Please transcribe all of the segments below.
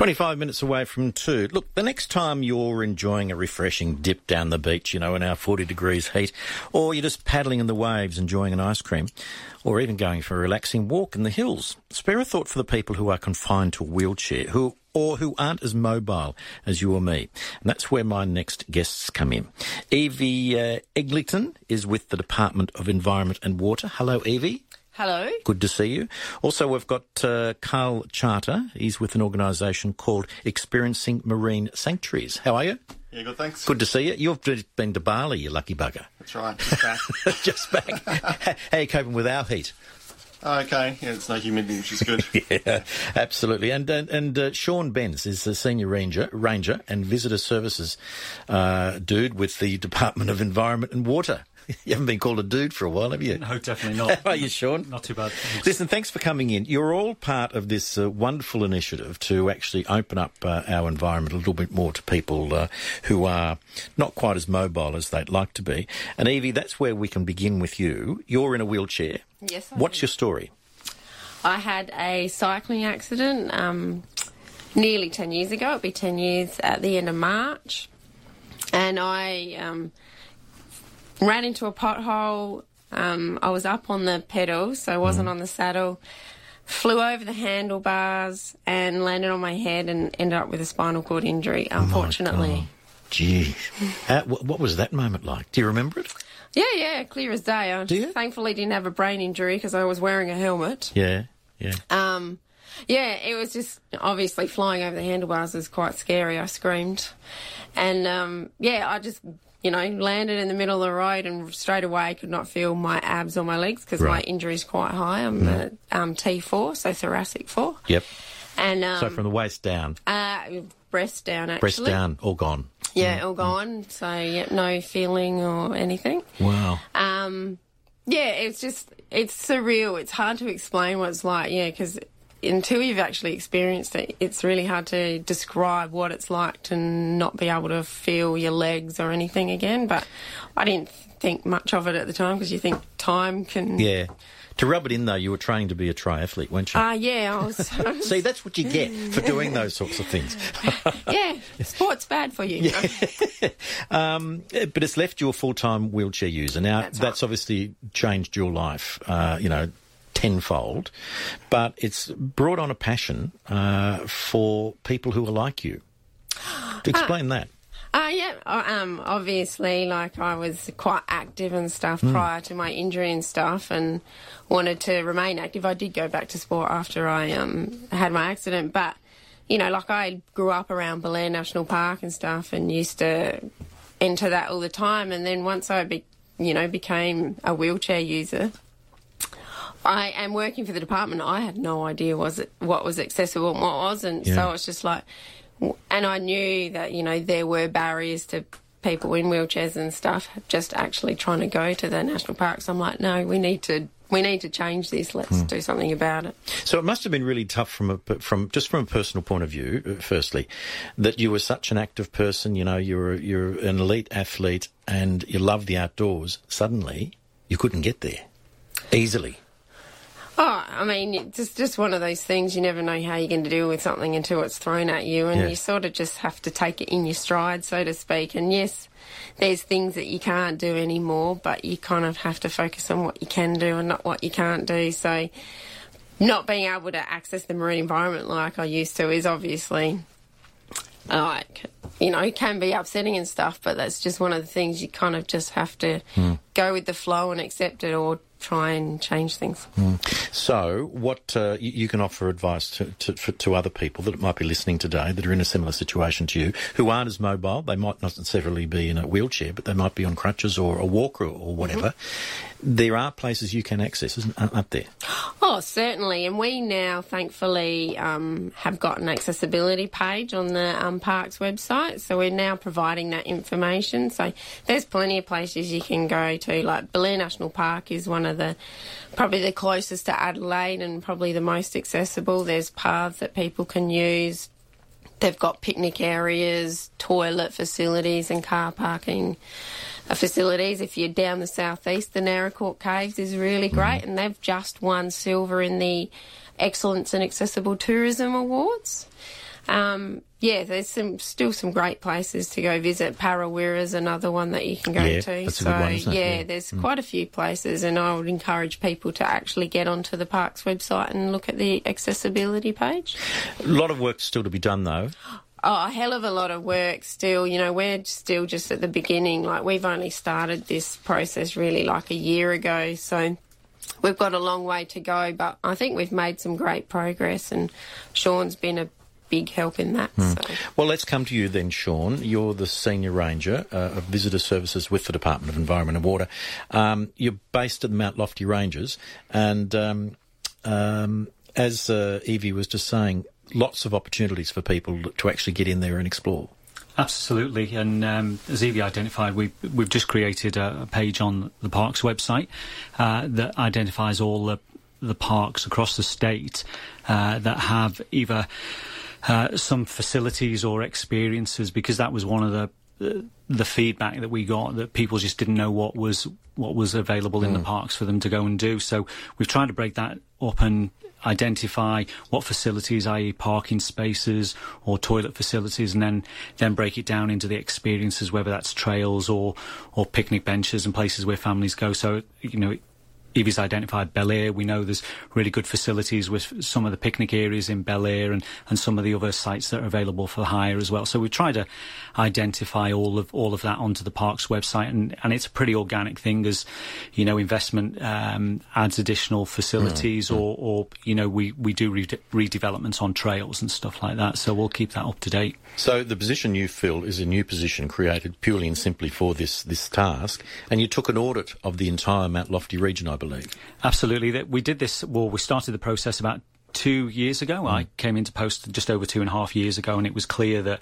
25 minutes away from two. Look, the next time you're enjoying a refreshing dip down the beach, you know, in our 40 degrees heat, or you're just paddling in the waves enjoying an ice cream, or even going for a relaxing walk in the hills, spare a thought for the people who are confined to a wheelchair, who or who aren't as mobile as you or me. And that's where my next guests come in. Yvie uh, Eglinton is with the Department of Environment and Water. Hello, Yvie. Hello. Good to see you. Also, we've got uh, Carl Charter. He's with an organisation called Experiencing Marine Sanctuaries. How are you? Yeah, good, thanks. Good to see you. You've been to Bali, you lucky bugger. That's right, just back. Just back. How are you coping with our heat? okay, yeah, it's no humidity, which is good. Yeah, absolutely. And and, and uh, Sean Benz is the senior ranger, ranger and visitor services uh, dude with the Department of Environment and Water. You haven't been called a dude for a while, have you? No, definitely not. How are you, Sean? Not too bad. thanks. Listen, thanks for coming in. You're all part of this uh, wonderful initiative to actually open up uh, our environment a little bit more to people uh, who are not quite as mobile as they'd like to be. And Yvie, that's where we can begin with you. You're in a wheelchair. Yes. I What's am. your story? I had a cycling accident um, nearly 10 years ago. It'll be 10 years at the end of March. And I um, ran into a pothole. Um, I was up on the pedal, so I wasn't on the saddle. Flew over the handlebars and landed on my head and ended up with a spinal cord injury, unfortunately. Gee, How, wh- what was that moment like? Do you remember it? Yeah, yeah, clear as day. I Do you? thankfully didn't have a brain injury because I was wearing a helmet. Yeah, yeah. Um, yeah, it was just obviously flying over the handlebars was quite scary. I screamed, and um, yeah, I just you know landed in the middle of the road and straight away could not feel my abs or my legs because my injury is quite high. I'm a um, T4, so thoracic four, Yep. and um, So from the waist down, uh, breast down actually. breast down, all gone. Yeah, all gone. So yeah, no feeling or anything. Wow. Um, yeah, it's just it's surreal. It's hard to explain what it's like. Yeah, because until you've actually experienced it, it's really hard to describe what it's like to not be able to feel your legs or anything again. But I didn't think much of it at the time because you think time can. Yeah. To rub it in, though, you were training to be a triathlete, weren't you? Ah, yeah, I was. See, that's what you get for doing those sorts of things. yeah, sport's bad for you. Um, eh, but it's left you a full-time wheelchair user. Now, That's that's, right. obviously changed your life, uh, you know, tenfold. But it's brought on a passion uh, for people who are like you. To explain that. Uh, yeah, uh, um, obviously, like I was quite active and stuff prior to my injury and stuff, and wanted to remain active. I did go back to sport after I um, had my accident, but you know, like I grew up around Belair National Park and stuff, and used to enter that all the time. And then once I, be, you know, became a wheelchair user, I am working for the department. I had no idea was it what was accessible and what wasn't. Yeah. So it's just like, and I knew that you know there were barriers to people in wheelchairs and stuff just actually trying to go to the national parks. I'm like, no, we need to we need to change this. Let's do something about it. So it must have been really tough from a from just from a personal point of view. uh, Firstly, that you were such an active person. You know, you're you're an elite athlete and you love the outdoors. Suddenly, you couldn't get there easily. Oh, I mean, it's just just one of those things. You never know how you're going to deal with something until it's thrown at you, and Yeah. you sort of just have to take it in your stride, so to speak. And yes, there's things that you can't do anymore, but you kind of have to focus on what you can do and not what you can't do. So, not being able to access the marine environment like I used to is obviously like you know can be upsetting and stuff but that's just one of the things you kind of just have to hmm. go with the flow and accept it or try and change things So, what uh, you, you can offer advice to, to, for, to other people that might be listening today that are in a similar situation to you, who aren't as mobile. They might not necessarily be in a wheelchair, but they might be on crutches or a walker or whatever. There are places you can access, isn't uh, up there? Oh, certainly. And we now, thankfully, um, have got an accessibility page on the um, park's website. So we're now providing that information. So there's plenty of places you can go to. Like Belair National Park is one of the probably the closest to Adelaide and probably the most accessible. There's paths that people can use. They've got picnic areas, toilet facilities, and car parking facilities. If you're down the southeast, the Naracoorte Caves is really great, and they've just won silver in the Excellence in Accessible Tourism Awards. Um, yeah, there's some still some great places to go visit. Para Wirra is another one that you can go Yeah, to. that's a so good one, yeah, Yeah. Mm. there's quite a few places, and I would encourage people to actually get onto the parks website and look at the accessibility page. A lot of work still to be done, though. Oh, a hell of a lot of work still. You know, we're still just at the beginning. Like, we've only started this process really like a year ago. So we've got a long way to go, but I think we've made some great progress, and Sean's been a big help in that. So. Well, let's come to you then, Sean. You're the Senior Ranger uh, of Visitor Services with the Department of Environment and Water. Um, you're based at the Mount Lofty Ranges, and um, um, as uh, Yvie was just saying, lots of opportunities for people to actually get in there and explore. Absolutely, and um, as Yvie identified, we, we've just created a, a page on the parks website uh, that identifies all the, the parks across the state uh, that have either uh, some facilities or experiences, because that was one of the the- the feedback that we got that people just didn't know what was what was available in the parks for them to go and do. So we've tried to break that up and identify what facilities, i.e., parking spaces or toilet facilities, and then then break it down into the experiences, whether that's trails or or picnic benches and places where families go. So you know. Yvie's identified Belair. We know there's really good facilities with some of the picnic areas in Belair and, and some of the other sites that are available for hire as well. So we try to identify all of all of that onto the parks website, and, and it's a pretty organic thing as you know investment um, adds additional facilities, or, or you know we we do rede- redevelopments on trails and stuff like that. So we'll keep that up to date. So the position you fill is a new position created purely and simply for this this task, and you took an audit of the entire Mount Lofty region, I believe. Absolutely. That we did this. Well, we started the process about two years ago. I came into post just over two and a half years ago, and it was clear that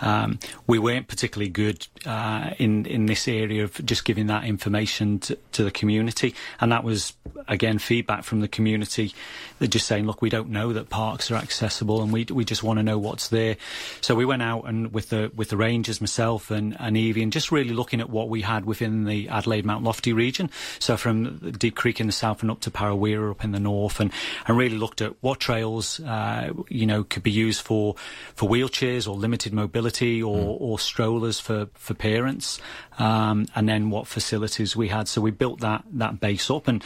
um, we weren't particularly good uh, in in this area of just giving that information to, to the community, and that was again feedback from the community. They're just saying, look, we don't know that parks are accessible, and we we just want to know what's there. So we went out and with the with the rangers, myself and and Yvie, and just really looking at what we had within the Adelaide Mount Lofty region. So from Deep Creek in the south and up to Para Wirra up in the north, and and really looked at what trails uh, you know could be used for for wheelchairs or limited mobility or, or strollers for for parents, um, and then what facilities we had. So we built that that base up, and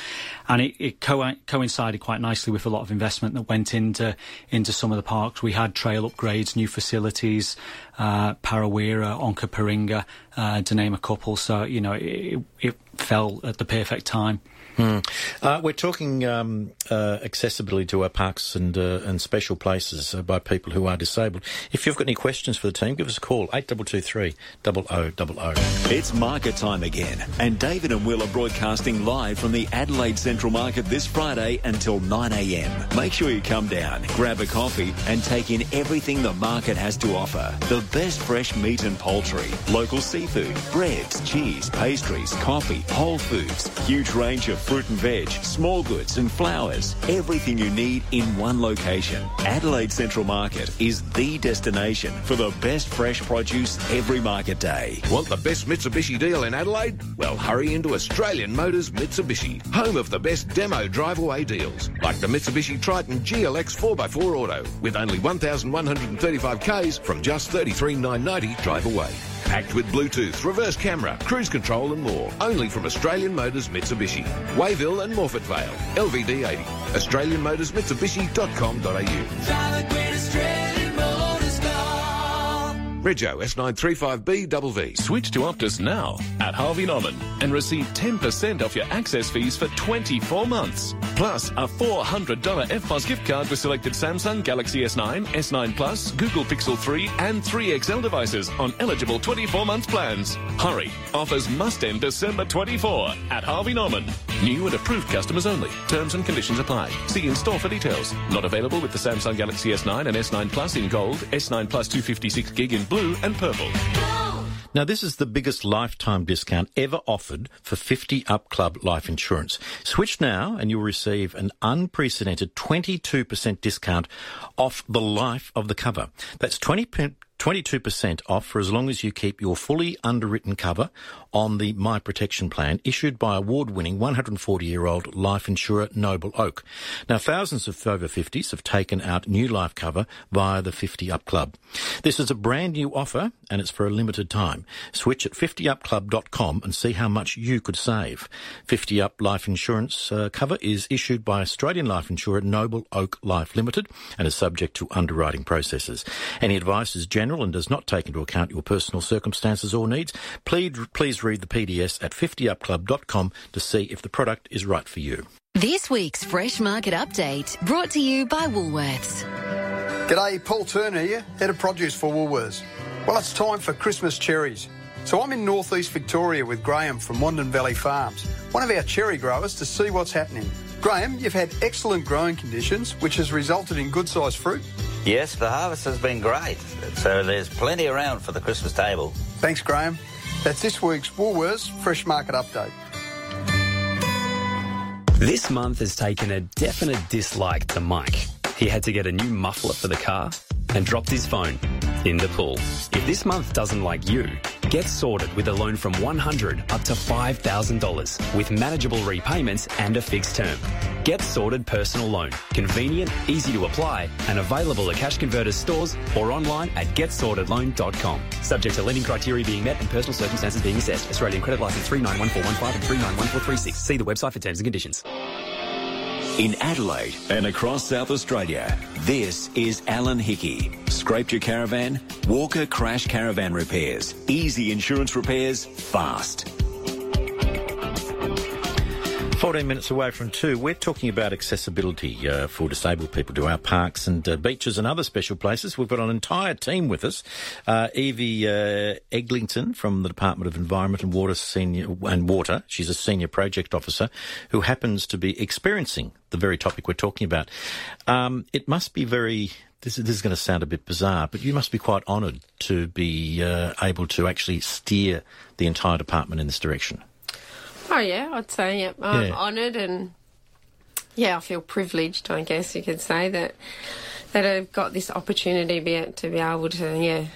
and it, it co- coincided quite nicely with a lot of investment that went into into some of the parks. We had trail upgrades, new facilities, uh, Para Wirra, Onka Paringa, uh, to name a couple. So you know it, it fell at the perfect time. Uh, we're talking um, uh, accessibility to our parks and uh, and special places uh, by people who are disabled. If you've got any questions for the team, give us a call eight double two three double o double o. It's market time again, and David and Will are broadcasting live from the Adelaide Central Market this Friday until 9am. Make sure you come down, grab a coffee, and take in everything the market has to offer. The best fresh meat and poultry, local seafood, breads, cheese, pastries, coffee, whole foods, huge range of fruit and veg, small goods and flowers. Everything you need in one location. Adelaide Central Market is the destination for the best fresh produce every market day. Want the best Mitsubishi deal in Adelaide? Well, hurry into Australian Motors Mitsubishi, home of the best demo drive away deals, like the Mitsubishi Triton GLX 4x4 Auto, with only 1,135 Ks from just 33,990 drive away. Packed with Bluetooth, reverse camera, cruise control and more. Only from Australian Motors Mitsubishi. Wayville and Morphett Vale. LVD 80. AustralianMotorsMitsubishi.com.au. Rego S935B double V. Switch to Optus now at Harvey Norman and receive 10% off your access fees for 24 months. Plus a $400 F Plus gift card with selected Samsung Galaxy S9, S9 Plus, Google Pixel 3 and 3XL devices on eligible 24 month plans. Hurry. Offers must end December 24 at Harvey Norman. New and approved customers only. Terms and conditions apply. See in store for details. Not available with the Samsung Galaxy S9 and S9 Plus in gold, S9 Plus 256 gig in blue and purple. Now, this is the biggest lifetime discount ever offered for 50 Up Club life insurance. Switch now and you'll receive an unprecedented 22% discount off the life of the cover. That's 20, 22% off for as long as you keep your fully underwritten cover on the My Protection Plan issued by award-winning 140-year-old life insurer Noble Oak. Now, thousands of over 50s have taken out new life cover via the 50 Up Club. This is a brand new offer and it's for a limited time. Switch at 50upclub.com and see how much you could save. 50 Up Life Insurance uh, cover is issued by Australian life insurer Noble Oak Life Limited and is subject to underwriting processes. Any advice is general and does not take into account your personal circumstances or needs. Please, please read the PDS at 50upclub.com to see if the product is right for you. This week's Fresh Market Update brought to you by Woolworths. G'day, Paul Turner here, Head of Produce for Woolworths. Well, it's time for Christmas cherries. So I'm in northeast Victoria with Graham from Wandon Valley Farms, one of our cherry growers, to see what's happening. Graham, you've had excellent growing conditions, which has resulted in good sized fruit. Yes, the harvest has been great, so there's plenty around for the Christmas table. Thanks, Graham. That's this week's Woolworths Fresh Market Update. This month has taken a definite dislike to Mike. He had to get a new muffler for the car and dropped his phone in the pool. If this month doesn't like you, get sorted with a loan from 100 up to $5,000 with manageable repayments and a fixed term. Get sorted personal loan. Convenient, easy to apply, and available at Cash Converters stores or online at getsortedloan.com. Subject to lending criteria being met and personal circumstances being assessed. Australian credit license 391415 and 391436. See the website for terms and conditions. In Adelaide and across South Australia, this is Alan Hickey. Scraped your caravan? Walker Crash Caravan Repairs. Easy insurance repairs, fast. 14 minutes away from two, we're talking about accessibility uh, for disabled people to our parks and uh, beaches and other special places. We've got an entire team with us. Uh, Yvie uh, Eglinton from the Department of Environment and Water Senior and Water. She's a senior project officer who happens to be experiencing the very topic we're talking about. Um, it must be very this is, this is, going to sound a bit bizarre, but you must be quite honoured to be uh, able to actually steer the entire department in this direction. Oh yeah, I'd say yeah. I'm Yeah. honoured and yeah, I feel privileged. I guess you could say that that I've got this opportunity be, to be able to yeah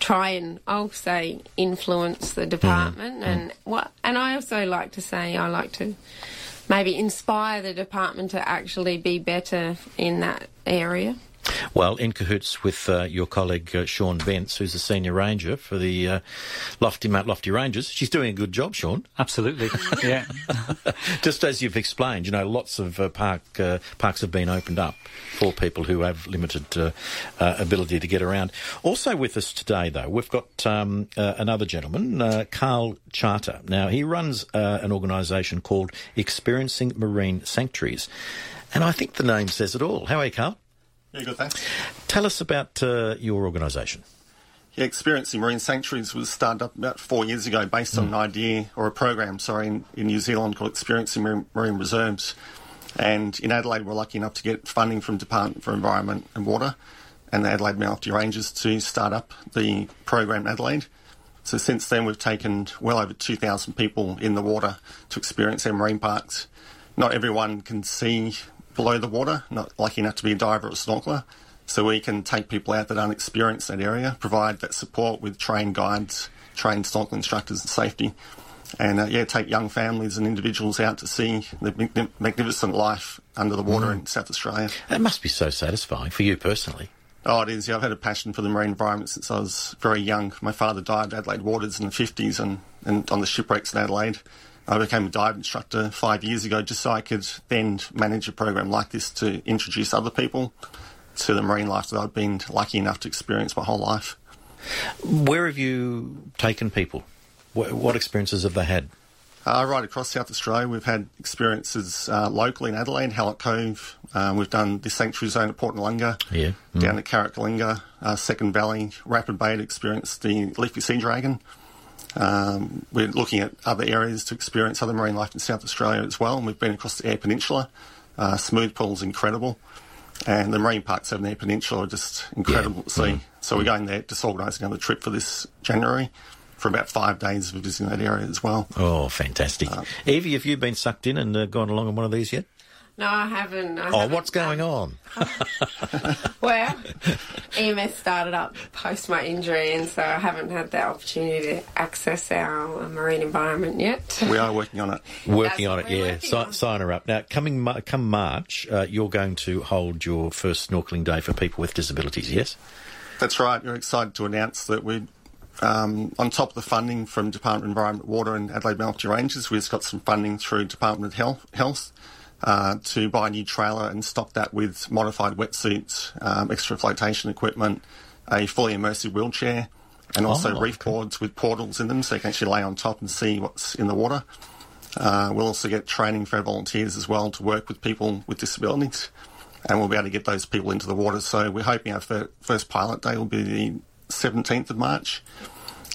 try and I'll say influence the mm. department mm. and what and I also like to say I like to maybe inspire the department to actually be better in that area. Well, in cahoots with uh, your colleague uh, Sean Benz, who's a senior ranger for the uh, Lofty Mount Lofty Ranges. She's doing a good job, Sean. Absolutely, yeah. Just as you've explained, you know, lots of uh, park uh, parks have been opened up for people who have limited uh, uh, ability to get around. Also with us today, though, we've got um, uh, another gentleman, uh, Carl Charter. Now, he runs uh, an organisation called Experiencing Marine Sanctuaries, and I think the name says it all. How are you, Carl? Yeah, good, thanks. Tell us about uh, your organisation. Yeah, Experiencing Marine Sanctuaries was started up about four years ago based on an idea, or a program, sorry, in, in New Zealand called Experiencing Marine, Marine Reserves. And in Adelaide, we're lucky enough to get funding from Department for Environment and Water and the Adelaide Mount Lofty Ranges to start up the program in Adelaide. So since then, we've taken well over 2,000 people in the water to experience our marine parks. Not everyone can see below the water, not lucky enough to be a diver or a snorkeler. So we can take people out that aren't experienced in that area, provide that support with trained guides, trained snorkel instructors and safety. And uh, yeah, take young families and individuals out to see the magnificent life under the water in South Australia. That must be so satisfying for you personally. Oh, it is. Yeah, I've had a passion for the marine environment since I was very young. My father died at Adelaide waters in the 50s and, and on the shipwrecks in Adelaide. I became a dive instructor five years ago just so I could then manage a program like this to introduce other people to the marine life that I've been lucky enough to experience my whole life. Where have you taken people? What, experiences have they had? Uh, right across South Australia, we've had experiences uh, locally in Adelaide, Hallett Cove. Um, we've done the sanctuary zone at Port Noarlunga, Yeah. down at Carrickalinga, uh, Second Valley, Rapid Bay to experience the leafy sea dragon. Um, we're looking at other areas to experience other marine life in South Australia as well. And we've been across the Eyre Peninsula. Uh, Smooth Pool's incredible. And the marine parks over the Eyre Peninsula are just incredible to see. So we're going there, just organising another trip for this January for about five days of visiting that area as well. Oh, fantastic. Yvie, have you been sucked in and uh, gone along on one of these yet? No, I haven't. I Oh, haven't what's going on? Well, EMS started up post my injury, and so I haven't had the opportunity to access our uh, marine environment yet. We are working on it. Working on it, That's what we're yeah. working Si- on. sign her up now. Coming come March, uh, you're going to hold your first snorkeling day for people with disabilities. Yes. That's right. We're excited to announce that we, um, on top of the funding from Department of Environment, Water and Adelaide Mount Lofty Ranges, we've got some funding through Department of Health, Health uh, to buy a new trailer and stock that with modified wetsuits, um, extra flotation equipment, a fully immersive wheelchair, and also Oh, reef okay. boards with portals in them so you can actually lay on top and see what's in the water. Uh, we'll also get training for our volunteers as well to work with people with disabilities, and we'll be able to get those people into the water. So we're hoping our fir- first pilot day will be the 17th of March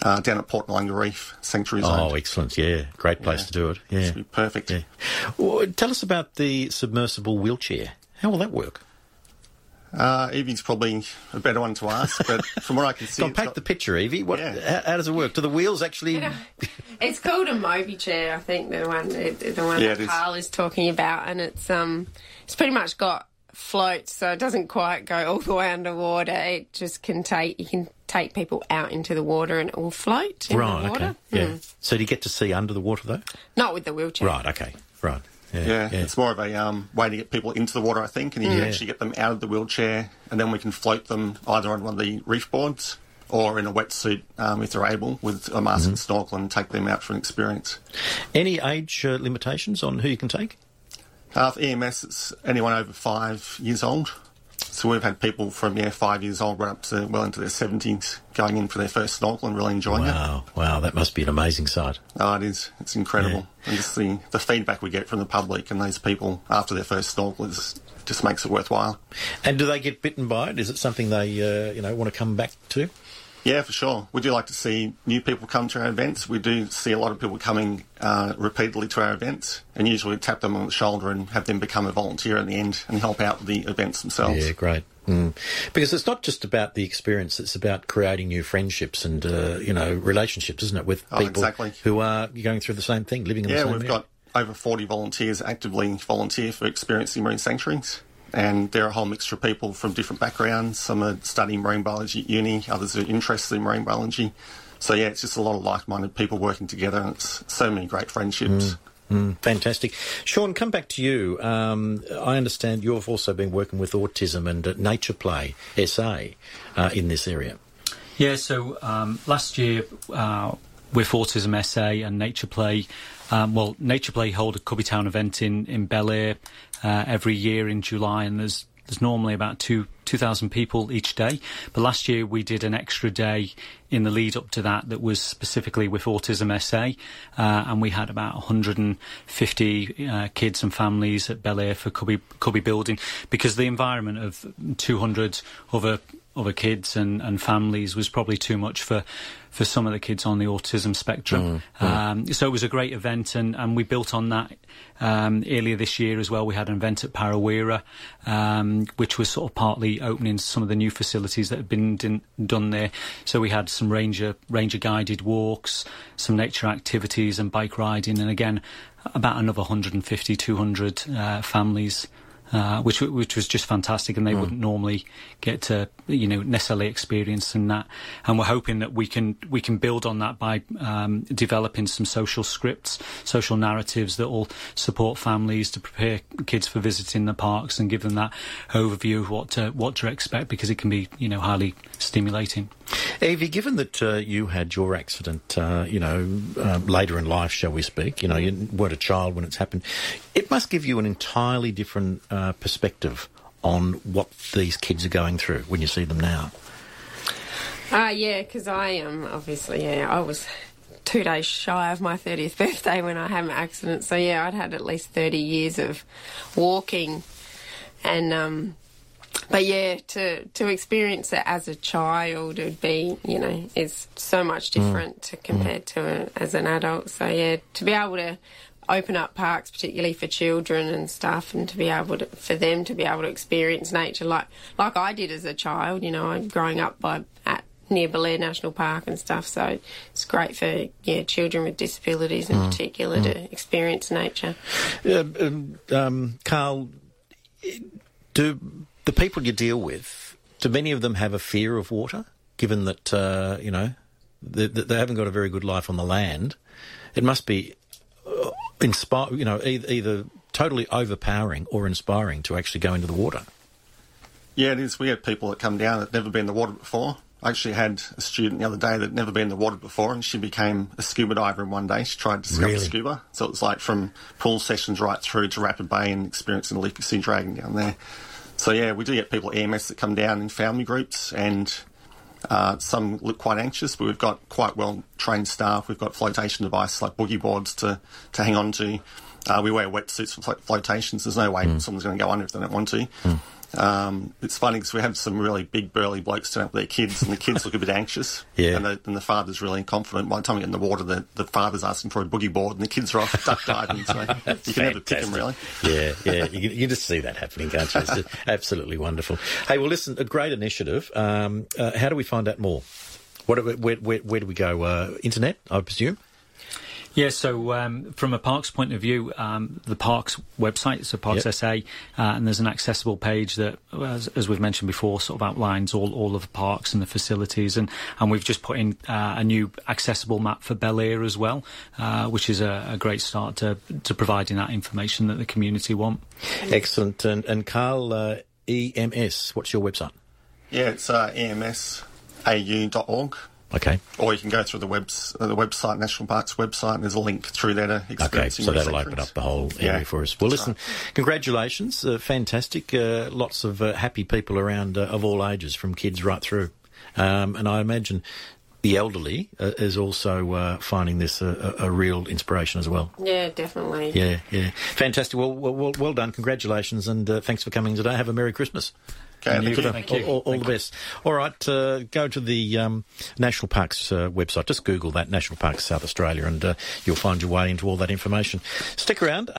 uh, down at Port Noarlunga Reef Sanctuary Zone. Oh, excellent. Yeah, great place Yeah. to do it. Yeah. Should be perfect. yeah. Well, tell us about the submersible wheelchair. How will that work? Uh, Yvie's probably a better one to ask, but from what I can see, Go paint got- the picture, Yvie. What? Yeah. How, how does it work? Do the wheels actually? It's called a Moby chair, I think the one the, the one Yeah, that it is. Carl is talking about, and it's um it's pretty much got floats, so it doesn't quite go all the way underwater. It just can take you can take people out into the water and it will float in right. the water. Okay. Yeah. Mm. So do you get to see under the water though? Not with the wheelchair. Right. Okay. Right. Yeah. Yeah, it's more of a um, way to get people into the water, I think, and you can Yeah. actually get them out of the wheelchair, and then we can float them either on one of the reef boards or in a wetsuit um, if they're able with a mask and snorkel and take them out for an experience. Any age uh, limitations on who you can take? Uh, for EMS, it's anyone over five years old. So we've had people from yeah five years old right up to well into their seventies going in for their first snorkel and really enjoying it. Wow. Wow. That must be an amazing sight. Oh, it is. It's incredible. And just the, the feedback we get from the public and those people after their first snorkel is, just makes it worthwhile. And do they get bitten by it? Is it something they uh, you know want to come back to? Yeah, for sure. We do like to see new people come to our events. We do see a lot of people coming uh, repeatedly to our events, and usually tap them on the shoulder and have them become a volunteer in the end and help out the events themselves. Yeah, great. Mm. Because it's not just about the experience; it's about creating new friendships and uh, you know relationships, isn't it? With Oh, people exactly. who are going through the same thing, living in the same. Yeah, we've area. got over 40 volunteers actively volunteer for experiencing marine sanctuaries. And they're a whole mixture of people from different backgrounds. Some are studying marine biology at uni, others are interested in marine biology. So, yeah, it's just a lot of like minded people working together, and it's so many great friendships. Mm, fantastic. Sean, come back to you. Um, I understand you've also been working with autism and uh, Nature Play SA uh, in this area. Yeah, so um, last year uh, with Autism SA and Nature Play, um, well, Nature Play hold a Cubby Town event in, in Belair uh, every year in July, and there's there's normally about two two thousand people each day. But last year we did an extra day in the lead up to that that was specifically with Autism SA, uh, and we had about 150 uh, kids and families at Belair for Cubby Cubby building because the environment of 200 other other kids and, and families was probably too much for, for some of the kids on the autism spectrum. Um, so it was a great event, and, and we built on that um, earlier this year as well. We had an event at Para Wirra, um, which was sort of partly opening some of the new facilities that had been din- done there. So we had some ranger ranger guided walks, some nature activities, and bike riding, and again about another 150, 200 uh, families uh, which which was just fantastic, and they wouldn't normally get to you know necessarily experience in that. And we're hoping that we can we can build on that by um, developing some social scripts, social narratives that will support families to prepare kids for visiting the parks and give them that overview of what to what to expect because it can be you know highly stimulating. Yvie, given that uh, you had your accident, uh, you know, uh, later in life, shall we speak, you know, you weren't a child when it's happened, it must give you an entirely different uh, perspective on what these kids are going through when you see them now. Ah, yeah, because I am um, obviously yeah I was two days shy of my thirtieth birthday when I had my accident. So yeah, I'd had at least thirty years of walking, and um, but yeah, to to experience it as a child would be you know it's so much different to compared to a, as an adult. So yeah, to be able to open up parks, particularly for children and stuff, and to be able to, for them to be able to experience nature like like I did as a child. You know, I'm growing up by at near Belair National Park and stuff. So it's great for yeah children with disabilities in particular to experience nature. Uh, um, um, Carl, do the people you deal with Do many of them have a fear of water, given that uh, you know they, they haven't got a very good life on the land? It must be inspire, you know, either, either totally overpowering or inspiring to actually go into the water. Yeah, it is. We had people that come down that never been in the water before. I actually had a student the other day that never been in the water before, and she became a scuba diver in one day. She tried to discover Really? scuba, so it was like from pool sessions right through to Rapid Bay and experiencing the Leafy Sea Dragon down there. So yeah, we do get people at EMS that come down in family groups, and uh, some look quite anxious, but we've got quite well trained staff. We've got flotation devices like boogie boards to, to hang on to. Uh, we wear wetsuits for flo- flotations. There's no way someone's going to go under if they don't want to. Um, it's funny because we have some really big burly blokes turn up with their kids, and the kids look a bit anxious. Yeah. And the, and the father's really confident. By the time we get in the water, the, the father's asking for a boogie board, and the kids are off duck diving. So you can never pick them, really. Yeah, yeah. You, you just see that happening, can't you? It's absolutely wonderful. Hey, well, listen, a great initiative. Um, uh, how do we find out more? What, where, where, where do we go? Uh, internet, I presume? Yeah, so um, from a parks point of view, um, the parks website, so Parks Yep. SA, uh, and there's an accessible page that, as, as we've mentioned before, sort of outlines all, all of the parks and the facilities, and, and we've just put in uh, a new accessible map for Belair as well, uh, which is a, a great start to, to providing that information that the community want. Excellent. And, and Carl, uh, EMS, what's your website? Yeah, it's uh, emasau.org. Okay. Or you can go through the webs uh, the website, National Parks website, and there's a link through there to Okay, so that'll open up the whole area Yeah, for us. Well, that's listen, congratulations, uh, fantastic. Uh, lots of uh, happy people around uh, of all ages, from kids right through. Um, and I imagine the elderly uh, is also uh, finding this a, a, a real inspiration as well. Yeah, definitely. Yeah, yeah, fantastic. Well, well, well, well done. Congratulations, and uh, thanks for coming today. Have a merry Christmas. Okay, thank you-. Thank you. All, all, all Thank the best. All right, uh, go to the um, National Parks uh, website. Just Google that National Parks South Australia, and uh, you'll find your way into all that information. Stick around.